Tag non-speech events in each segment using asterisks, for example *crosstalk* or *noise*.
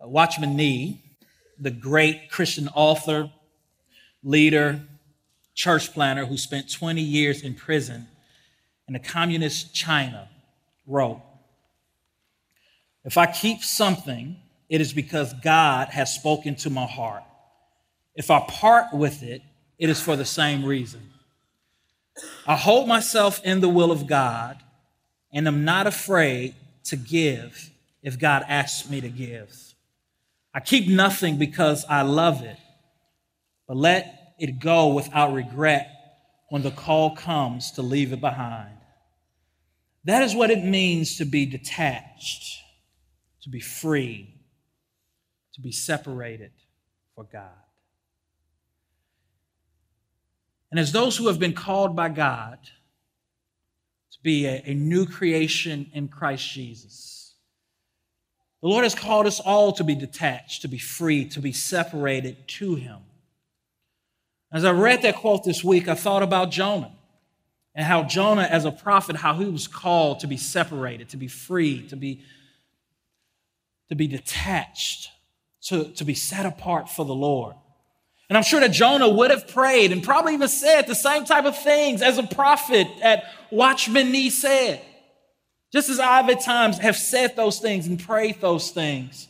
Watchman Nee, the great Christian author, leader, church planter who spent 20 years in prison in the communist China, wrote If I keep something, it is because God has spoken to my heart. If I part with it, it is for the same reason. I hold myself in the will of God and am not afraid to give if God asks me to give. I keep nothing because I love it, but let it go without regret when the call comes to leave it behind. That is what it means to be detached, to be free, to be separated for God. And as those who have been called by God to be a, a new creation in Christ Jesus, the Lord has called us all to be detached, to be free, to be separated to Him. As I read that quote this week, I thought about Jonah and how Jonah, as a prophet, how he was called to be separated, to be free, to be, to be detached, to, to be set apart for the Lord. And I'm sure that Jonah would have prayed and probably even said the same type of things as a prophet at Watchman Nee said. Just as I've at times have said those things and prayed those things.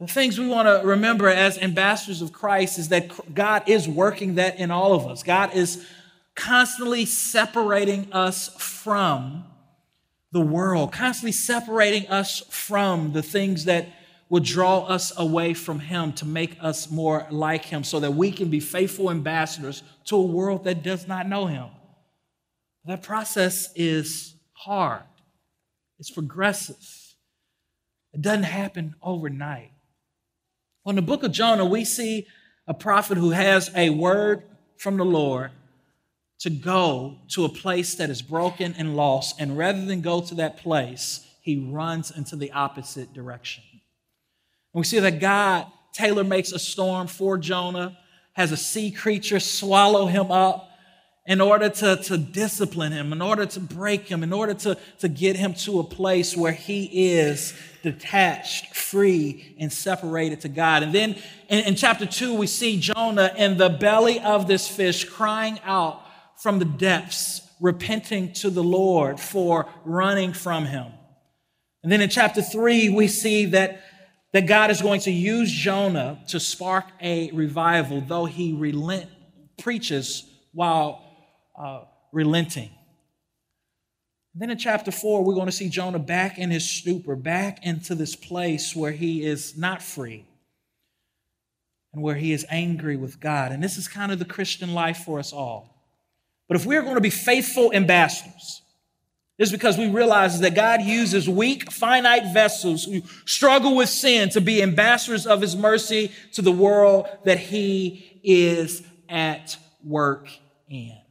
The things we want to remember as ambassadors of Christ is that God is working that in all of us. God is constantly separating us from the world, constantly separating us from the things that would draw us away from Him to make us more like Him so that we can be faithful ambassadors to a world that does not know Him. That process is hard. It's progressive. It doesn't happen overnight. Well, in the book of Jonah, we see a prophet who has a word from the Lord to go to a place that is broken and lost. And rather than go to that place, he runs into the opposite direction. And we see that God, tailor makes a storm for Jonah, has a sea creature swallow him up, in order to, to discipline him, in order to break him, in order to, to get him to a place where he is detached, free, and separated to God. And then in, in chapter two, we see Jonah in the belly of this fish crying out from the depths, repenting to the Lord for running from him. And then in chapter three, we see that, that God is going to use Jonah to spark a revival, though he relent, preaches while uh, relenting. Then in chapter four, we're going to see Jonah back in his stupor, back into this place where he is not free and where he is angry with God. And this is kind of the Christian life for us all. But if we're going to be faithful ambassadors, it's because we realize that God uses weak, finite vessels who struggle with sin to be ambassadors of his mercy to the world that he is at work in.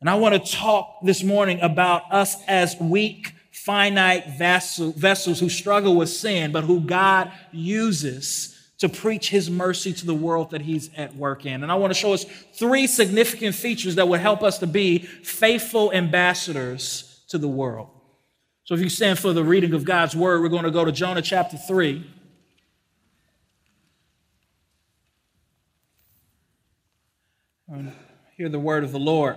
And I want to talk this morning about us as weak, finite vessel, vessels who struggle with sin, but who God uses to preach his mercy to the world that he's at work in. And I want to show us three significant features that would help us to be faithful ambassadors to the world. So if you stand for the reading of God's word, we're going to go to Jonah chapter 3. And hear the word of the Lord.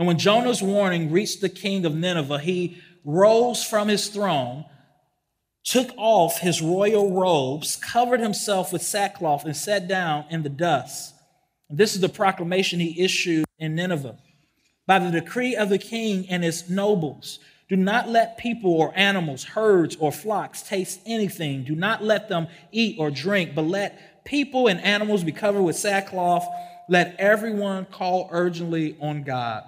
And when Jonah's warning reached the king of Nineveh, he rose from his throne, took off his royal robes, covered himself with sackcloth, and sat down in the dust. This is the proclamation he issued in Nineveh. By the decree of the king and his nobles, do not let people or animals, herds or flocks taste anything. Do not let them eat or drink, but let people and animals be covered with sackcloth. Let everyone call urgently on God.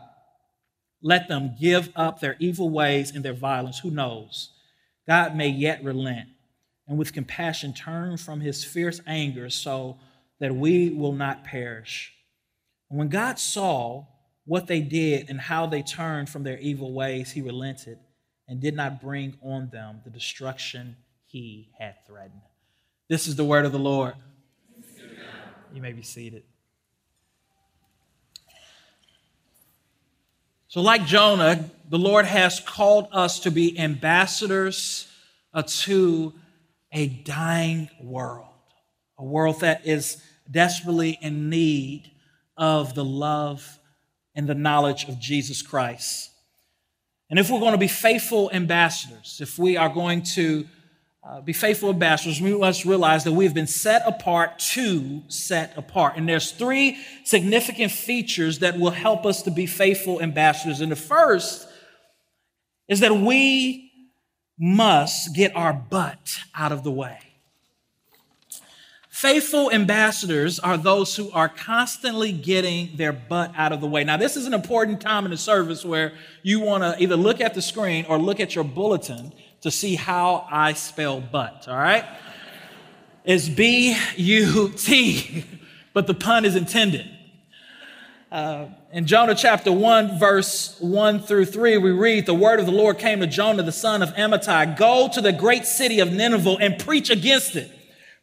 Let them give up their evil ways and their violence. Who knows? God may yet relent and with compassion turn from his fierce anger so that we will not perish. When God saw what they did and how they turned from their evil ways, he relented and did not bring on them the destruction he had threatened. This is the word of the Lord. You may be seated. So, like Jonah, the Lord has called us to be ambassadors uh, to a dying world, a world that is desperately in need of the love and the knowledge of Jesus Christ. And if we're going to be faithful ambassadors, if we are going to uh, be faithful ambassadors, we must realize that we've been set apart to set apart. And there's three significant features that will help us to be faithful ambassadors. And the first is that we must get our butt out of the way. Faithful ambassadors are those who are constantly getting their butt out of the way. Now, this is an important time in the service where you want to either look at the screen or look at your bulletin to see how I spell butt, all right? It's B U T, *laughs* but the pun is intended. Uh, in Jonah chapter 1, verse 1 through 3, we read, The word of the Lord came to Jonah, the son of Amittai Go to the great city of Nineveh and preach against it,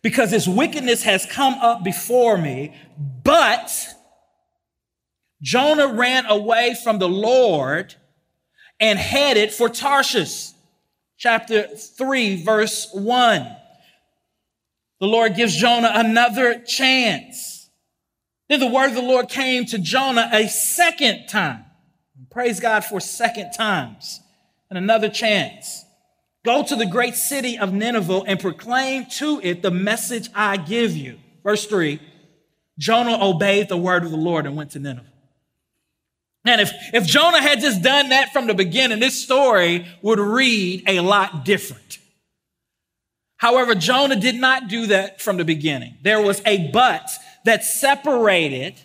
because its wickedness has come up before me. But Jonah ran away from the Lord and headed for Tarshish chapter 3, verse 1. The Lord gives Jonah another chance. Then the word of the Lord came to Jonah a second time. Praise God for second times and another chance. Go to the great city of Nineveh and proclaim to it the message I give you. Verse 3 Jonah obeyed the word of the Lord and went to Nineveh. And if, if Jonah had just done that from the beginning, this story would read a lot different. However, Jonah did not do that from the beginning. There was a but that separated,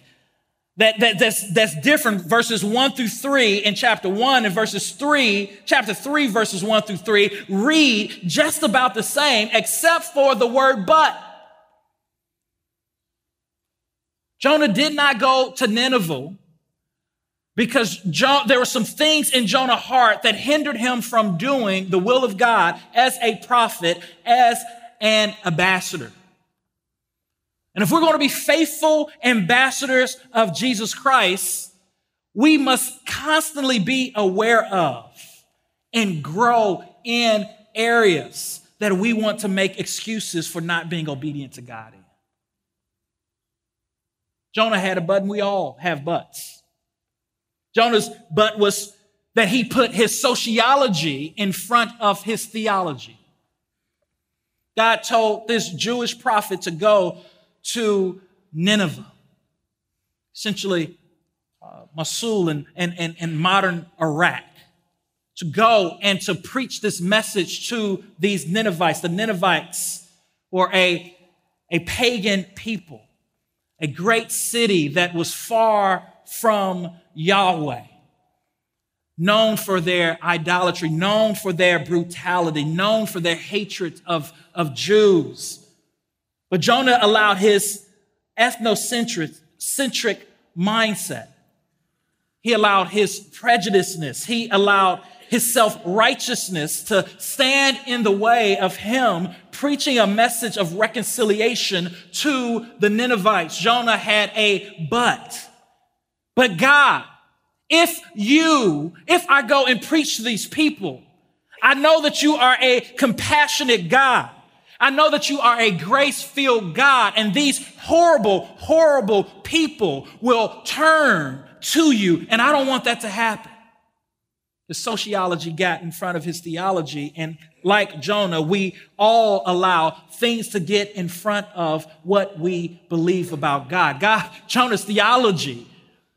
that, that, that's, that's different, verses one through three in chapter one and verses three, chapter three, verses one through three read just about the same, except for the word but. Jonah did not go to Nineveh because John, there were some things in Jonah's heart that hindered him from doing the will of God as a prophet, as an ambassador. And if we're going to be faithful ambassadors of Jesus Christ, we must constantly be aware of and grow in areas that we want to make excuses for not being obedient to God in. Jonah had a butt, and we all have butts. Jonah's butt was that he put his sociology in front of his theology. God told this Jewish prophet to go to Nineveh, essentially uh, Mosul and, and, and, and modern Iraq, to go and to preach this message to these Ninevites. The Ninevites were a, a pagan people, a great city that was far from Yahweh, known for their idolatry, known for their brutality, known for their hatred of, of Jews. But Jonah allowed his ethnocentric centric mindset. He allowed his prejudiceness. He allowed his self righteousness to stand in the way of him preaching a message of reconciliation to the Ninevites. Jonah had a but. But God, if you, if I go and preach to these people, I know that you are a compassionate God. I know that you are a grace filled God, and these horrible, horrible people will turn to you, and I don't want that to happen. The sociology got in front of his theology, and like Jonah, we all allow things to get in front of what we believe about God. God, Jonah's theology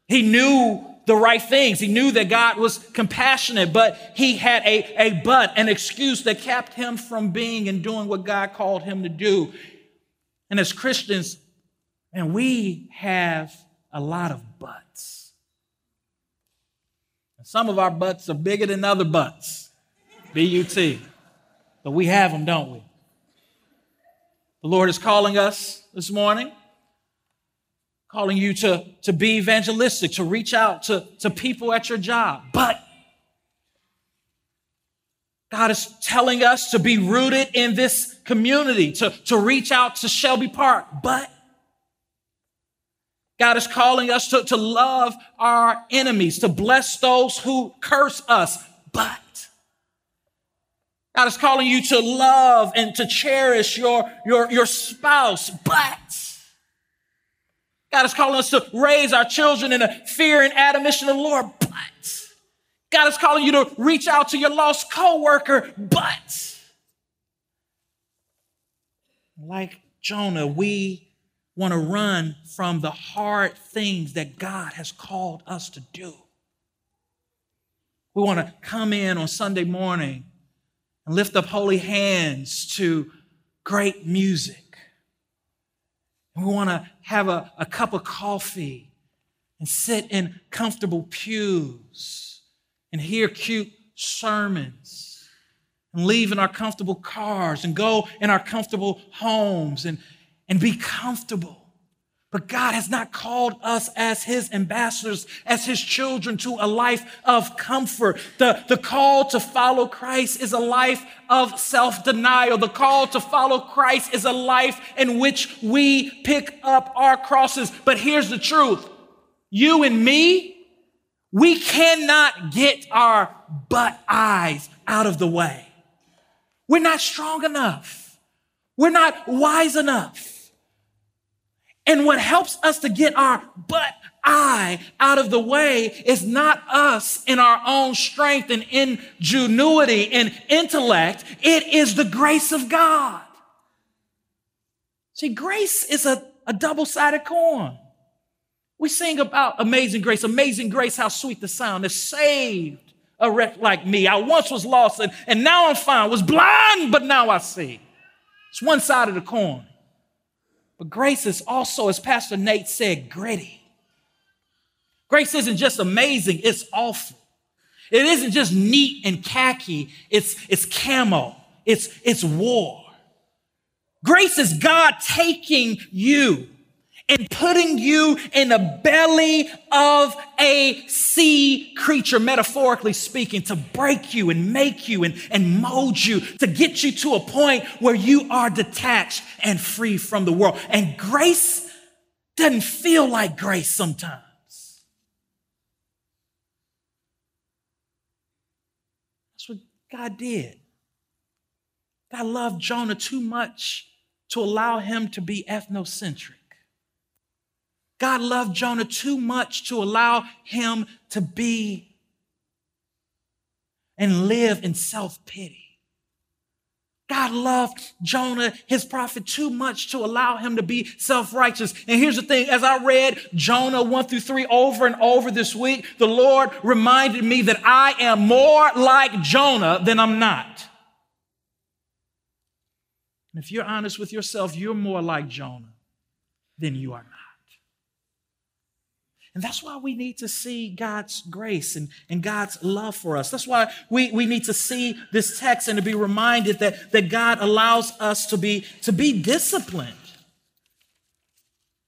he knew the right things. He knew that God was compassionate, but he had a, a but, an excuse that kept him from being and doing what God called him to do. And as Christians, and we have a lot of buts. some of our buts are bigger than other buts, B-U-T. But we have them, don't we? The Lord is calling us this morning, calling you to, to be evangelistic, to reach out to, to people at your job. But God is telling us to be rooted in this community, to, to reach out to Shelby Park. But God is calling us to, to love our enemies, to bless those who curse us. But God is calling you to love and to cherish your, your, your spouse. But God is calling us to raise our children in a fear and admonition of the Lord. But God is calling you to reach out to your lost coworker, but like Jonah, we want to run from the hard things that God has called us to do. We want to come in on Sunday morning and lift up holy hands to great music. We want to have a, a cup of coffee and sit in comfortable pews and hear cute sermons and leave in our comfortable cars and go in our comfortable homes and, and be comfortable. But God has not called us as His ambassadors, as His children, to a life of comfort. The, the call to follow Christ is a life of self denial. The call to follow Christ is a life in which we pick up our crosses. But here's the truth you and me, we cannot get our butt eyes out of the way. We're not strong enough. We're not wise enough. And what helps us to get our butt eye out of the way is not us in our own strength and ingenuity and intellect. It is the grace of God. See, grace is a, a double sided coin. We sing about amazing grace, amazing grace, how sweet the sound that saved a wreck like me. I once was lost and, and now I'm fine. Was blind, but now I see. It's one side of the coin. But grace is also, as Pastor Nate said, gritty. Grace isn't just amazing, it's awful. It isn't just neat and khaki, it's, it's camo, it's, it's war. Grace is God taking you and putting you in the belly of a sea creature, metaphorically speaking, to break you and make you and, and mold you, to get you to a point where you are detached and free from the world. And grace doesn't feel like grace sometimes. That's what God did. God loved Jonah too much to allow him to be ethnocentric. God loved Jonah too much to allow him to be and live in self pity. God loved Jonah, his prophet, too much to allow him to be self righteous. And here's the thing as I read Jonah 1 through 3 over and over this week, the Lord reminded me that I am more like Jonah than I'm not. And if you're honest with yourself, you're more like Jonah than you are not. And that's why we need to see God's grace and, and God's love for us. That's why we, we need to see this text and to be reminded that, that God allows us to be, to be disciplined.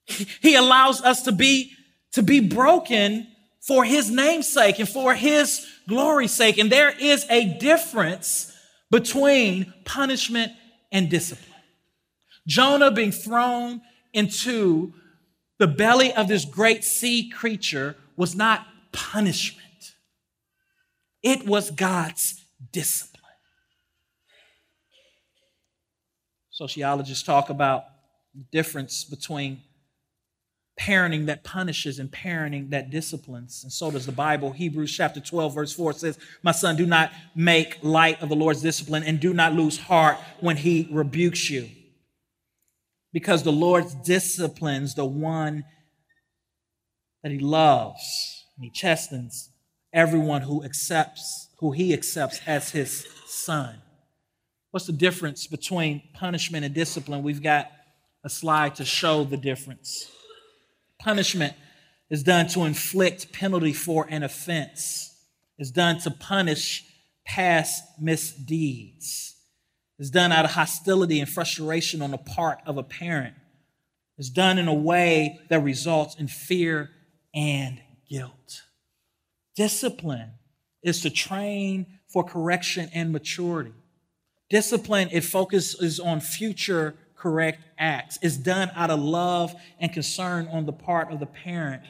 He allows us to be, to be broken for his name's sake and for his glory's sake. And there is a difference between punishment and discipline. Jonah being thrown into the belly of this great sea creature was not punishment, it was God's discipline. Sociologists talk about the difference between parenting that punishes and parenting that disciplines. And so does the Bible. Hebrews chapter 12, verse 4 says, My son, do not make light of the Lord's discipline and do not lose heart when he rebukes you because the Lord disciplines the one that he loves. And he chastens everyone who accepts, who he accepts as his son. What's the difference between punishment and discipline? We've got a slide to show the difference. Punishment is done to inflict penalty for an offense, is done to punish past misdeeds is done out of hostility and frustration on the part of a parent, is done in a way that results in fear and guilt. Discipline is to train for correction and maturity. Discipline, it focuses on future correct acts. It's done out of love and concern on the part of the parent.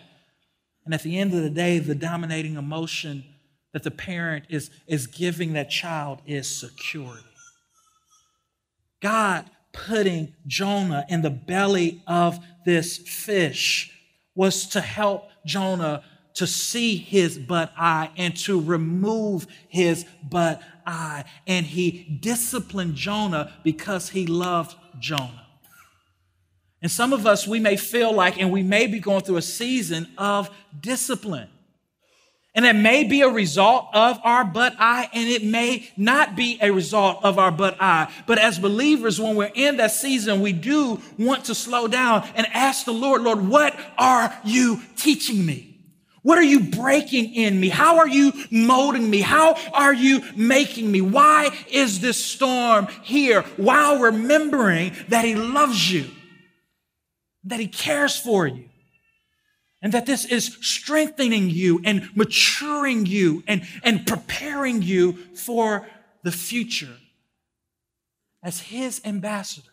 And at the end of the day, the dominating emotion that the parent is, is giving that child is security. God putting Jonah in the belly of this fish was to help Jonah to see his but eye and to remove his but eye. And he disciplined Jonah because he loved Jonah. And some of us, we may feel like, and we may be going through a season of discipline. And it may be a result of our but I, and it may not be a result of our but I. But as believers, when we're in that season, we do want to slow down and ask the Lord, Lord, what are you teaching me? What are you breaking in me? How are you molding me? How are you making me? Why is this storm here? While remembering that He loves you, that He cares for you, and that this is strengthening you and maturing you and, and preparing you for the future as His ambassador.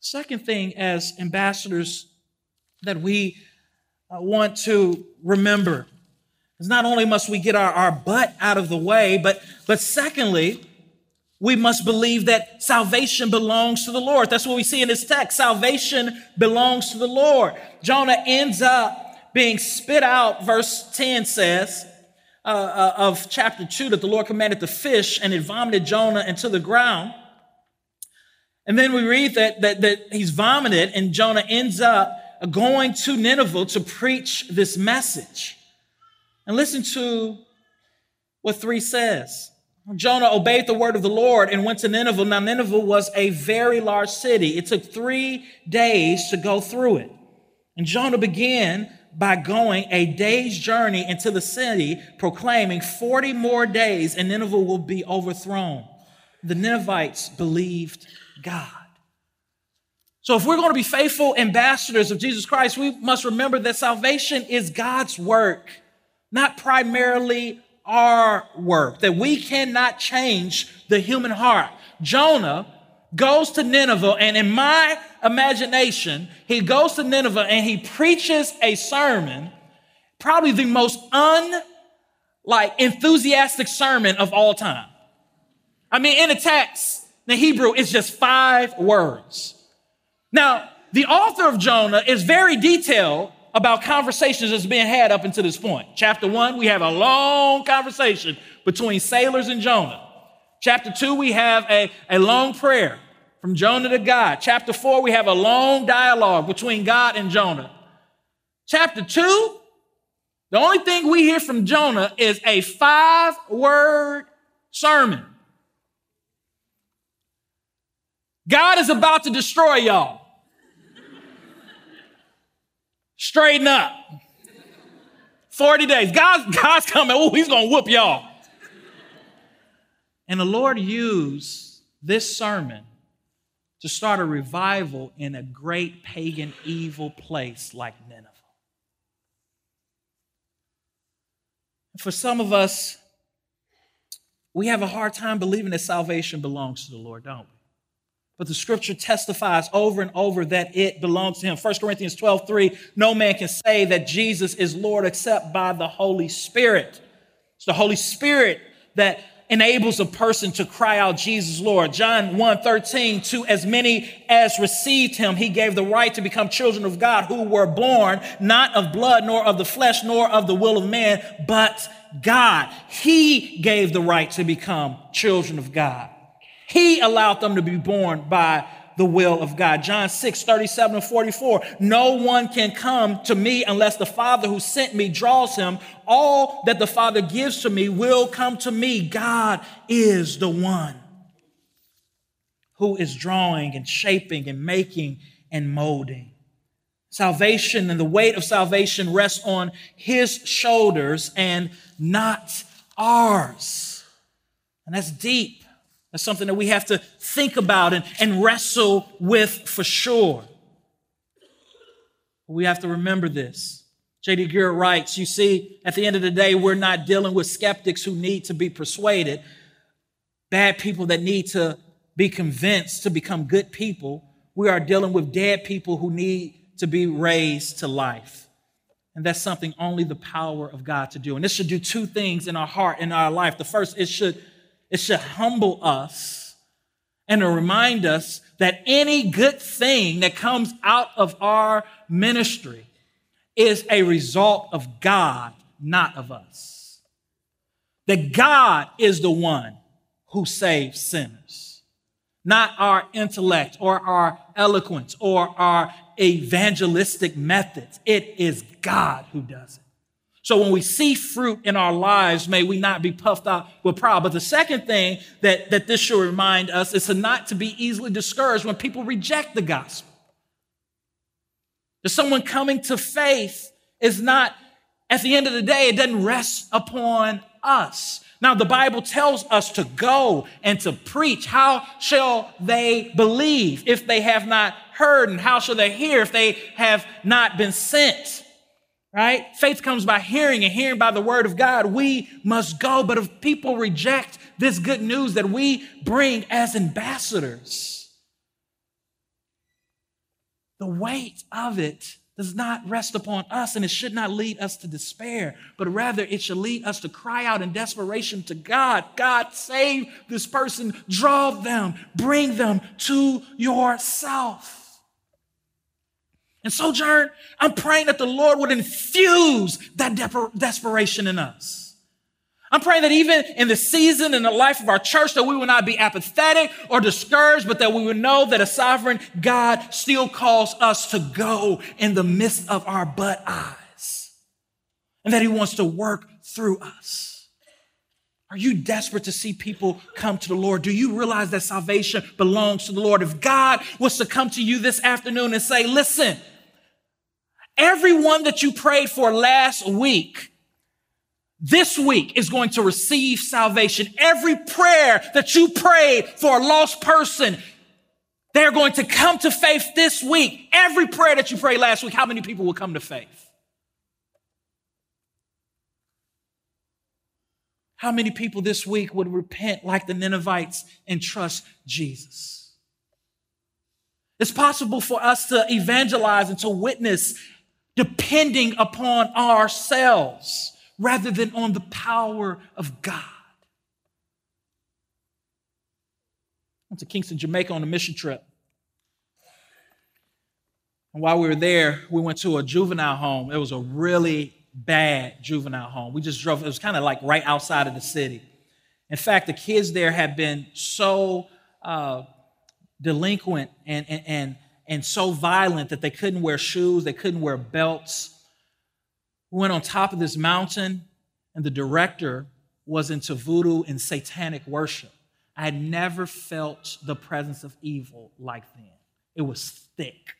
Second thing, as ambassadors, that we uh, want to remember is not only must we get our, our butt out of the way, but, but secondly, we must believe that salvation belongs to the Lord. That's what we see in this text. Salvation belongs to the Lord. Jonah ends up being spit out, verse 10 says, uh, uh, of chapter 2, that the Lord commanded the fish and it vomited Jonah into the ground. And then we read that, that, that he's vomited and Jonah ends up going to Nineveh to preach this message. And listen to what 3 says. Jonah obeyed the word of the Lord and went to Nineveh. Now, Nineveh was a very large city. It took three days to go through it. And Jonah began by going a day's journey into the city, proclaiming 40 more days and Nineveh will be overthrown. The Ninevites believed God. So, if we're going to be faithful ambassadors of Jesus Christ, we must remember that salvation is God's work, not primarily our work, that we cannot change the human heart. Jonah goes to Nineveh, and in my imagination, he goes to Nineveh and he preaches a sermon, probably the most un like enthusiastic sermon of all time. I mean, in the text, the Hebrew, it's just five words. Now, the author of Jonah is very detailed about conversations that's been had up until this point. Chapter one, we have a long conversation between sailors and Jonah. Chapter two, we have a, a long prayer from Jonah to God. Chapter four, we have a long dialogue between God and Jonah. Chapter two, the only thing we hear from Jonah is a five word sermon. God is about to destroy y'all. Straighten up. 40 days. God's, God's coming. Oh, he's going to whoop y'all. And the Lord used this sermon to start a revival in a great pagan, evil place like Nineveh. For some of us, we have a hard time believing that salvation belongs to the Lord, don't we? But the scripture testifies over and over that it belongs to him. 1 Corinthians 12, 3, no man can say that Jesus is Lord except by the Holy Spirit. It's the Holy Spirit that enables a person to cry out, Jesus Lord. John 1, 13, to as many as received him, he gave the right to become children of God who were born not of blood, nor of the flesh, nor of the will of man, but God. He gave the right to become children of God. He allowed them to be born by the will of God. John 6, 37 and 44. No one can come to me unless the Father who sent me draws him. All that the Father gives to me will come to me. God is the one who is drawing and shaping and making and molding. Salvation and the weight of salvation rests on his shoulders and not ours. And that's deep. That's something that we have to think about and, and wrestle with for sure. We have to remember this. J.D. Greear writes, You see, at the end of the day, we're not dealing with skeptics who need to be persuaded, bad people that need to be convinced to become good people. We are dealing with dead people who need to be raised to life. And that's something only the power of God to do. And this should do two things in our heart, in our life. The first, it should, it should humble us and remind us that any good thing that comes out of our ministry is a result of God, not of us. That God is the one who saves sinners, not our intellect or our eloquence or our evangelistic methods. It is God who does it. So when we see fruit in our lives, may we not be puffed out with pride. But the second thing that, that this should remind us is to not to be easily discouraged when people reject the gospel. That someone coming to faith is not, at the end of the day, it doesn't rest upon us. Now, the Bible tells us to go and to preach. How shall they believe if they have not heard? And how shall they hear if they have not been sent? Right? Faith comes by hearing and hearing by the word of God. We must go. But if people reject this good news that we bring as ambassadors, the weight of it does not rest upon us and it should not lead us to despair, but rather it should lead us to cry out in desperation to God God, save this person, draw them, bring them to yourself. And Sojourn, I'm praying that the Lord would infuse that de- desperation in us. I'm praying that even in the season in the life of our church that we will not be apathetic or discouraged, but that we would know that a sovereign God still calls us to go in the midst of our butt eyes and that he wants to work through us. Are you desperate to see people come to the Lord? Do you realize that salvation belongs to the Lord? If God was to come to you this afternoon and say, listen, everyone that you prayed for last week, this week is going to receive salvation. Every prayer that you prayed for a lost person, they're going to come to faith this week. Every prayer that you prayed last week, how many people will come to faith? How many people this week would repent like the Ninevites and trust Jesus? It's possible for us to evangelize and to witness depending upon ourselves rather than on the power of God. I went to Kingston, Jamaica on a mission trip. And while we were there, we went to a juvenile home. It was a really bad juvenile home. We just drove, it was kind of like right outside of the city. In fact, the kids there had been so uh, delinquent and, and, and, and so violent that they couldn't wear shoes, they couldn't wear belts. We went on top of this mountain, and the director was into voodoo and satanic worship. I had never felt the presence of evil like then. It was thick.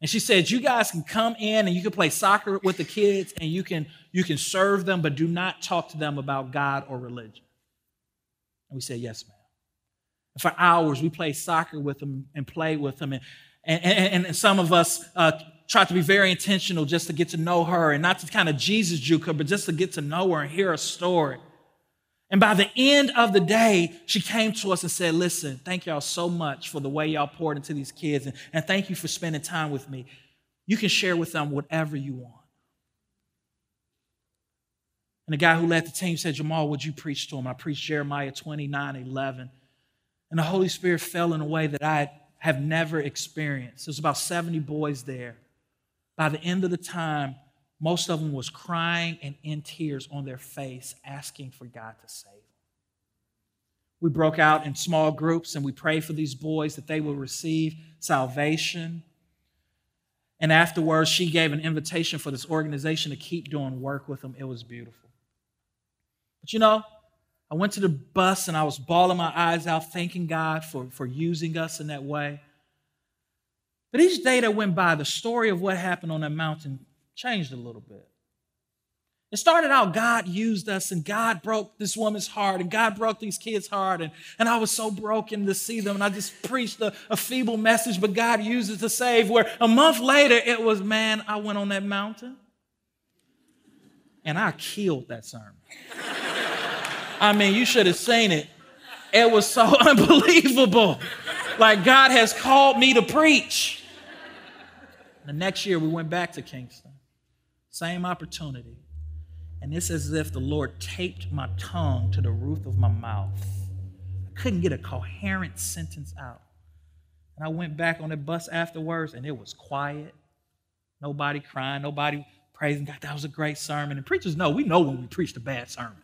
And she said, You guys can come in and you can play soccer with the kids and you can, you can serve them, but do not talk to them about God or religion. And we said, Yes, ma'am. For hours, we played soccer with them and played with them. And, and, and, some of us uh, tried to be very intentional just to get to know her and not to kind of Jesus juke her, but just to get to know her and hear her story. And by the end of the day, she came to us and said, Listen, thank y'all so much for the way y'all poured into these kids, and, and thank you for spending time with me. You can share with them whatever you want. And the guy who led the team said, Jamal, would you preach to him? I preached Jeremiah 29 11. And the Holy Spirit fell in a way that I have never experienced. There's about 70 boys there. By the end of the time, most of them was crying and in tears on their face, asking for God to save them. We broke out in small groups and we prayed for these boys that they would receive salvation. And afterwards, she gave an invitation for this organization to keep doing work with them. It was beautiful. But you know, I went to the bus and I was bawling my eyes out, thanking God for, for using us in that way. But each day that went by, the story of what happened on that mountain changed a little bit. It started out, God used us and God broke this woman's heart and God broke these kids' heart. And, and I was so broken to see them. And I just preached a, a feeble message, but God used it to save. Where a month later, it was, man, I went on that mountain and I killed that sermon. I mean, you should have seen it. It was so *laughs* unbelievable. Like God has called me to preach. The next year, we went back to Kingston. Same opportunity. And it's as if the Lord taped my tongue to the roof of my mouth. I couldn't get a coherent sentence out. And I went back on the bus afterwards, and it was quiet. Nobody crying, nobody praising God. That was a great sermon. And preachers know, we know when we preached a bad sermon.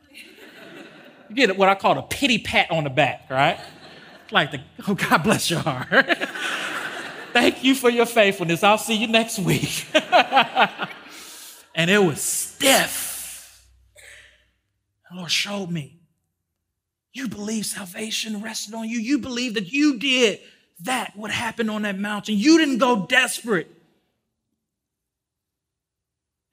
You get what I call a pity pat on the back, right? Like the, oh, God bless your heart. *laughs* Thank you for your faithfulness. I'll see you next week. *laughs* and it was stiff. The Lord showed me. You believe salvation rested on you. You believe that you did that, what happened on that mountain. You didn't go desperate.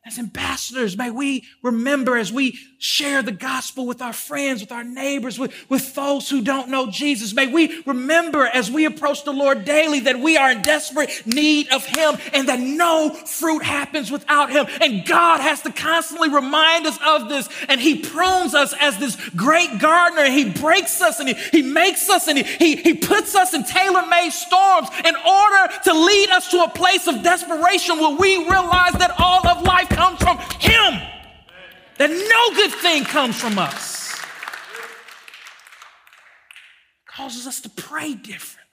As ambassadors, may we remember as we share the gospel with our friends, with our neighbors, with, with those who don't know Jesus. May we remember as we approach the Lord daily that we are in desperate need of Him and that no fruit happens without Him. And God has to constantly remind us of this. And He prunes us as this great gardener. He breaks us and He, he makes us and he, he, he puts us in tailor made storms in order to lead us to a place of desperation where we realize that all of life comes from Him, that no good thing comes from us. Causes us to pray differently,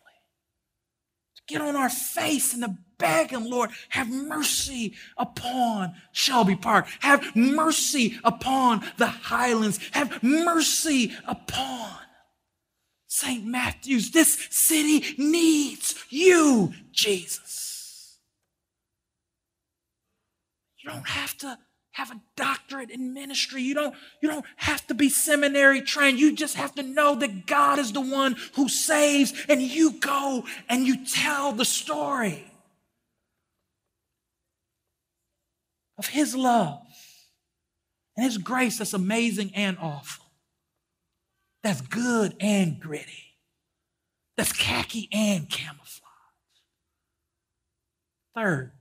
to get on our face and to beg Him, Lord, have mercy upon Shelby Park, have mercy upon the Highlands, have mercy upon. St. Matthew's, this city needs you, Jesus. You don't have to have a doctorate in ministry. You don't, you don't have to be seminary trained. You just have to know that God is the one who saves, and you go and you tell the story of His love and His grace that's amazing and awful, that's good and gritty, that's khaki and camouflage. Third,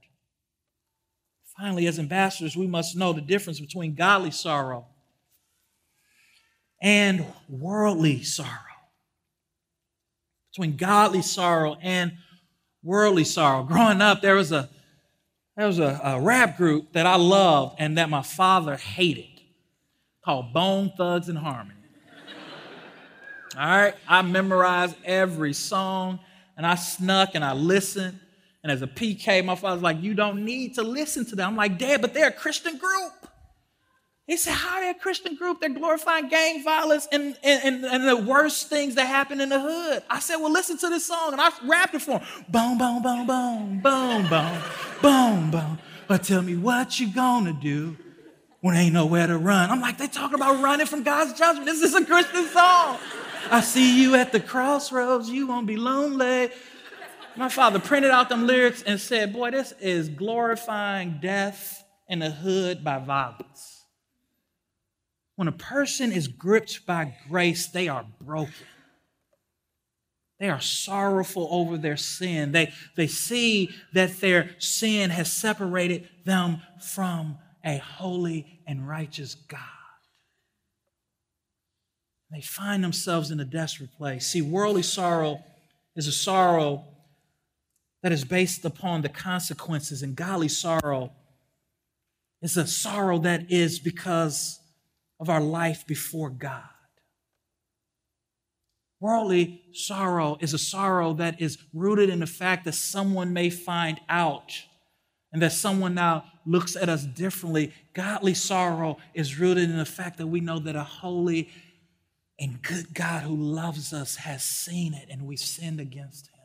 Finally, as ambassadors, we must know the difference between godly sorrow and worldly sorrow. Between godly sorrow and worldly sorrow. Growing up, there was a there was a, a rap group that I loved and that my father hated called Bone Thugs-n-Harmony. All right, I memorized every song and I snuck and I listened and as a PK, my father's like, You don't need to listen to them. I'm like, Dad, but they're a Christian group. He said, How are they a Christian group? They're glorifying gang violence and, and, and, the worst things that happen in the hood. I said, Well, listen to this song. And I rapped it for him. Boom, boom, boom, boom, boom, boom, boom, boom. But tell me what you gonna do when ain't nowhere to run. I'm like, they talking about running from God's judgment. This is a Christian song. I see you at the crossroads. You won't be lonely. My father printed out them lyrics and said, Boy, this is glorifying death in the hood by violence. When a person is gripped by grace, they are broken. They are sorrowful over their sin. They, they see that their sin has separated them from a holy and righteous God. They find themselves in a desperate place. See, worldly sorrow is a sorrow that is based upon the consequences, and godly sorrow is a sorrow that is because of our life before God. Worldly sorrow is a sorrow that is rooted in the fact that someone may find out and that someone now looks at us differently. Godly sorrow is rooted in the fact that we know that a holy and good God who loves us has seen it and we've sinned against him.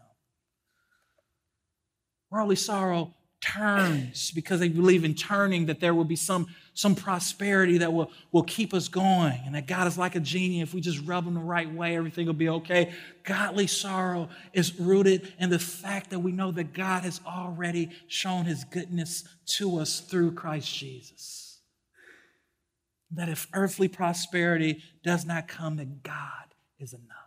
Worldly sorrow turns because they believe in turning that there will be some, some prosperity that will, will keep us going and that God is like a genie. If we just rub him the right way, everything will be okay. Godly sorrow is rooted in the fact that we know that God has already shown his goodness to us through Christ Jesus. that if earthly prosperity does not come, that God is enough.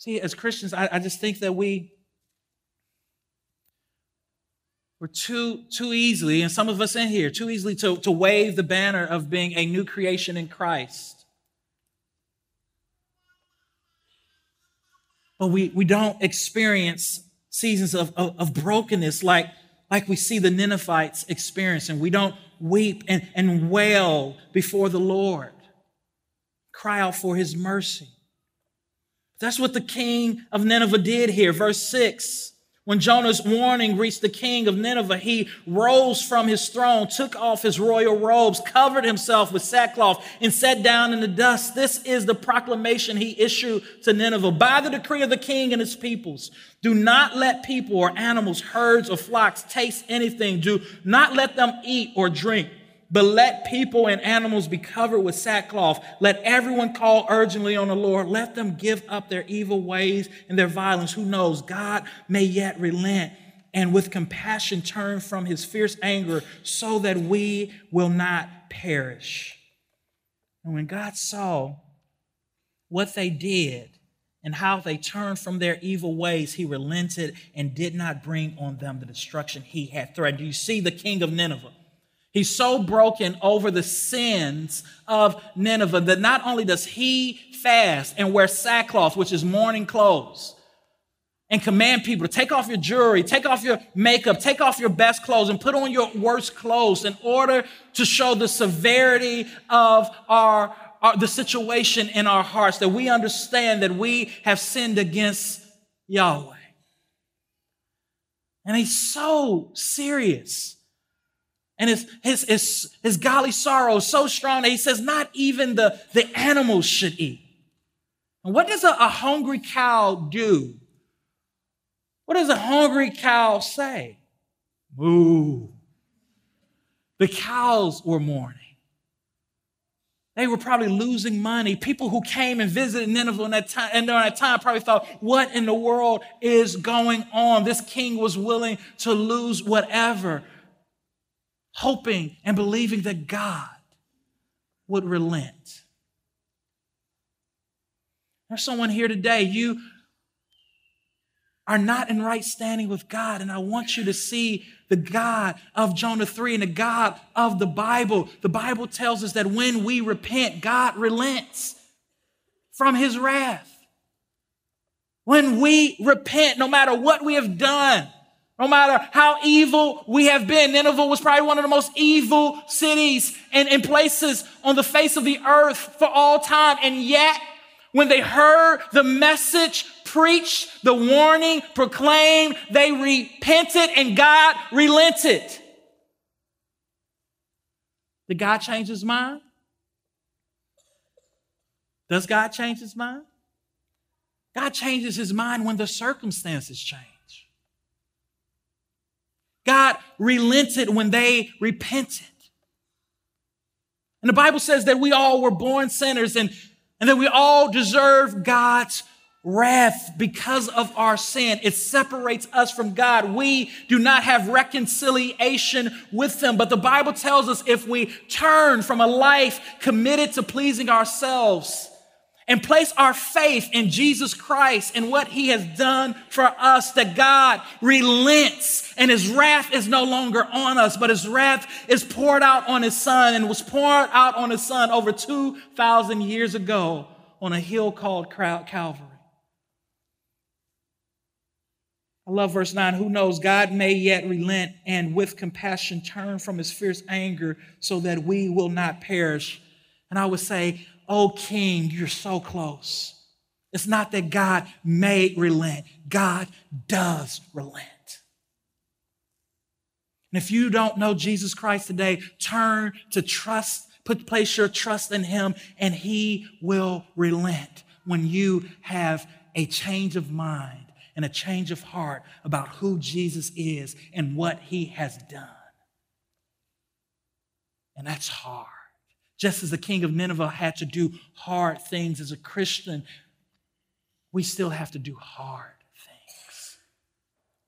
See, as Christians, I, I just think that we we're too too easily, and some of us in here, too easily to, to wave the banner of being a new creation in Christ. But we, we don't experience seasons of, of, of brokenness like, like we see the Ninevites experiencing. We don't weep and, and wail before the Lord, cry out for his mercy. That's what the king of Nineveh did here. Verse 6 when Jonah's warning reached the king of Nineveh, he rose from his throne, took off his royal robes, covered himself with sackcloth, and sat down in the dust. This is the proclamation he issued to Nineveh by the decree of the king and his peoples. Do not let people or animals, herds or flocks taste anything. Do not let them eat or drink. But let people and animals be covered with sackcloth. Let everyone call urgently on the Lord. Let them give up their evil ways and their violence. Who knows? God may yet relent and with compassion turn from his fierce anger so that we will not perish. And when God saw what they did and how they turned from their evil ways, he relented and did not bring on them the destruction he had threatened. Do you see the king of Nineveh? He's so broken over the sins of Nineveh that not only does he fast and wear sackcloth, which is mourning clothes, and command people to take off your jewelry, take off your makeup, take off your best clothes, and put on your worst clothes in order to show the severity of our, our the situation in our hearts, that we understand that we have sinned against Yahweh. And he's so serious and his, his, his, his godly sorrow is so strong that he says, not even the, the animals should eat. And what does a, a hungry cow do? What does a hungry cow say? Moo. The cows were mourning. They were probably losing money. People who came and visited Nineveh in that time, and during that time probably thought, what in the world is going on? This king was willing to lose whatever hoping and believing that God would relent. There's someone here today, you are not in right standing with God, and I want you to see the God of Jonah 3 and the God of the Bible. The Bible tells us that when we repent, God relents from his wrath. When we repent, no matter what we have done, no matter how evil we have been, Nineveh was probably one of the most evil cities and, and places on the face of the earth for all time. And yet, when they heard the message preached, the warning proclaimed, they repented and God relented. Did God change his mind? Does God change his mind? God changes his mind when the circumstances change. God relented when they repented. And the Bible says that we all were born sinners and, and that we all deserve God's wrath because of our sin. It separates us from God. We do not have reconciliation with Him. But the Bible tells us if we turn from a life committed to pleasing ourselves and place our faith in Jesus Christ and what he has done for us, that God relents and his wrath is no longer on us, but his wrath is poured out on his son and was poured out on his son over 2,000 years ago on a hill called Calvary. I love verse 9. Who knows? God may yet relent and with compassion turn from his fierce anger so that we will not perish. And I would say, Oh, King, you're so close. It's not that God may relent, God does relent. And if you don't know Jesus Christ today, turn to trust, put place your trust in him, and he will relent when you have a change of mind and a change of heart about who Jesus is and what he has done. And that's hard. Just as the king of Nineveh had to do hard things as a Christian, we still have to do hard things.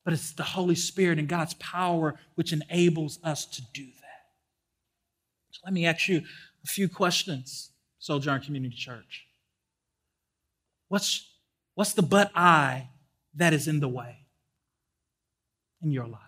But it's the Holy Spirit and God's power which enables us to do that. So let me ask you a few questions, Sojourn Community Church. What's, what's the but I that is in the way in your life?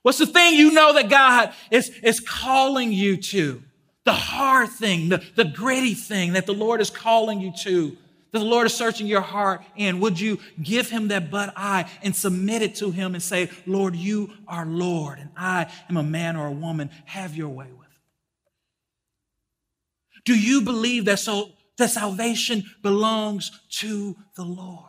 What's the thing you know that God is, is calling you to? The hard thing, the, the gritty thing that the Lord is calling you to, that the Lord is searching your heart in. Would you give him that but I and submit it to him and say, Lord, you are Lord, and I am a man or a woman. Have your way with me. Do you believe that so that salvation belongs to the Lord?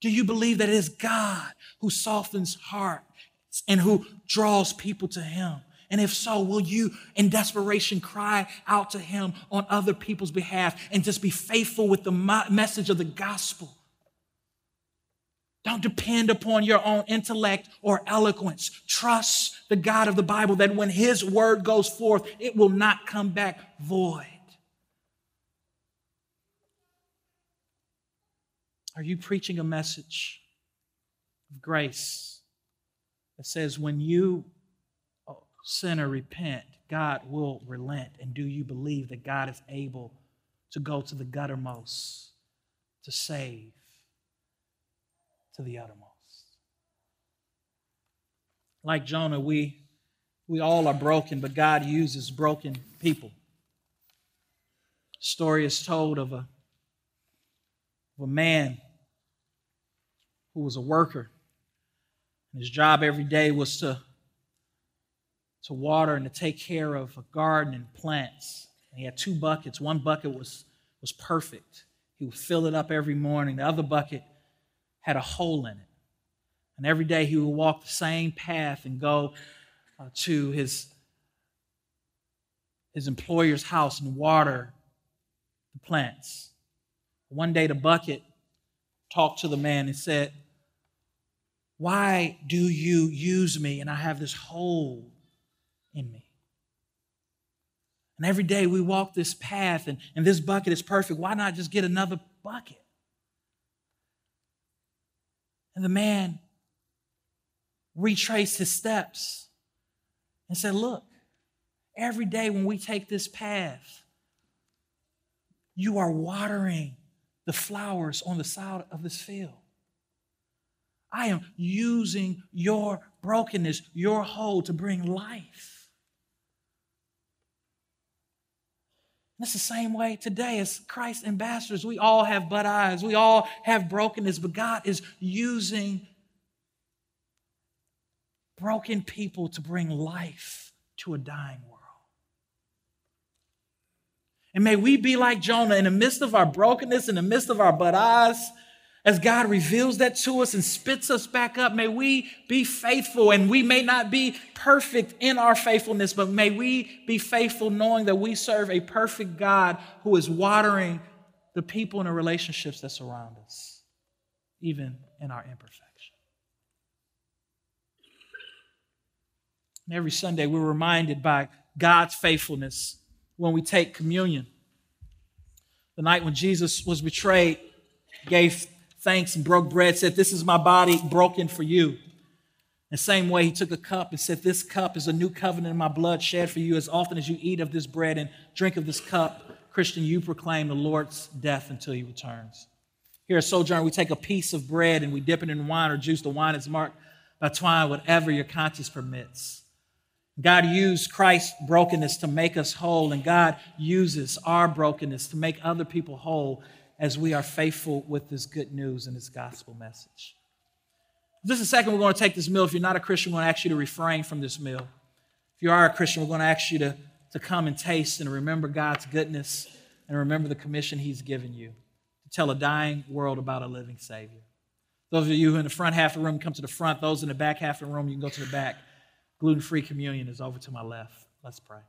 Do you believe that it is God who softens hearts and who draws people to Him? And if so, will you, in desperation, cry out to Him on other people's behalf and just be faithful with the message of the gospel? Don't depend upon your own intellect or eloquence. Trust the God of the Bible that when His word goes forth, it will not come back void. Are you preaching a message of grace that says when you, sinner, repent, God will relent? And do you believe that God is able to go to the guttermost to save to the uttermost? Like Jonah, we, we all are broken, but God uses broken people. story is told of a of a man who was a worker. And his job every day was to, to water and to take care of a garden and plants. And he had two buckets. One bucket was, was perfect. He would fill it up every morning. The other bucket had a hole in it. And every day he would walk the same path and go uh, to his, his employer's house and water the plants. One day the bucket talked to the man and said, Why do you use me and I have this hole in me? And every day we walk this path and, and this bucket is perfect. Why not just get another bucket? And the man retraced his steps and said, Look, every day when we take this path, you are watering the flowers on the side of this field. I am using your brokenness, your hole, to bring life. That's the same way today as Christ ambassadors. We all have but eyes, we all have brokenness, but God is using broken people to bring life to a dying world. And may we be like Jonah in the midst of our brokenness, in the midst of our but eyes, as God reveals that to us and spits us back up, may we be faithful. And we may not be perfect in our faithfulness, but may we be faithful knowing that we serve a perfect God who is watering the people and the relationships that surround us, even in our imperfection. And every Sunday, we're reminded by God's faithfulness when we take communion. The night when Jesus was betrayed, gave thanks and broke bread, said, This is my body broken for you. The same way, he took a cup and said, This cup is a new covenant in my blood shed for you. As often as you eat of this bread and drink of this cup, Christian, you proclaim the Lord's death until he returns. Here at Sojourn, we take a piece of bread and we dip it in wine or juice. The wine is marked by twine, whatever your conscience permits. God used Christ's brokenness to make us whole, and God uses our brokenness to make other people whole as we are faithful with this good news and this gospel message. Just a second, we're going to take this meal. If you're not a Christian, we're going to ask you to refrain from this meal. If you are a Christian, we're going to ask you to, to come and taste and remember God's goodness and remember the commission He's given you to tell a dying world about a living Savior. Those of you who in the front half of the room come to the front. Those in the back half of the room, you can go to the back. Gluten free communion is over to my left. Let's pray.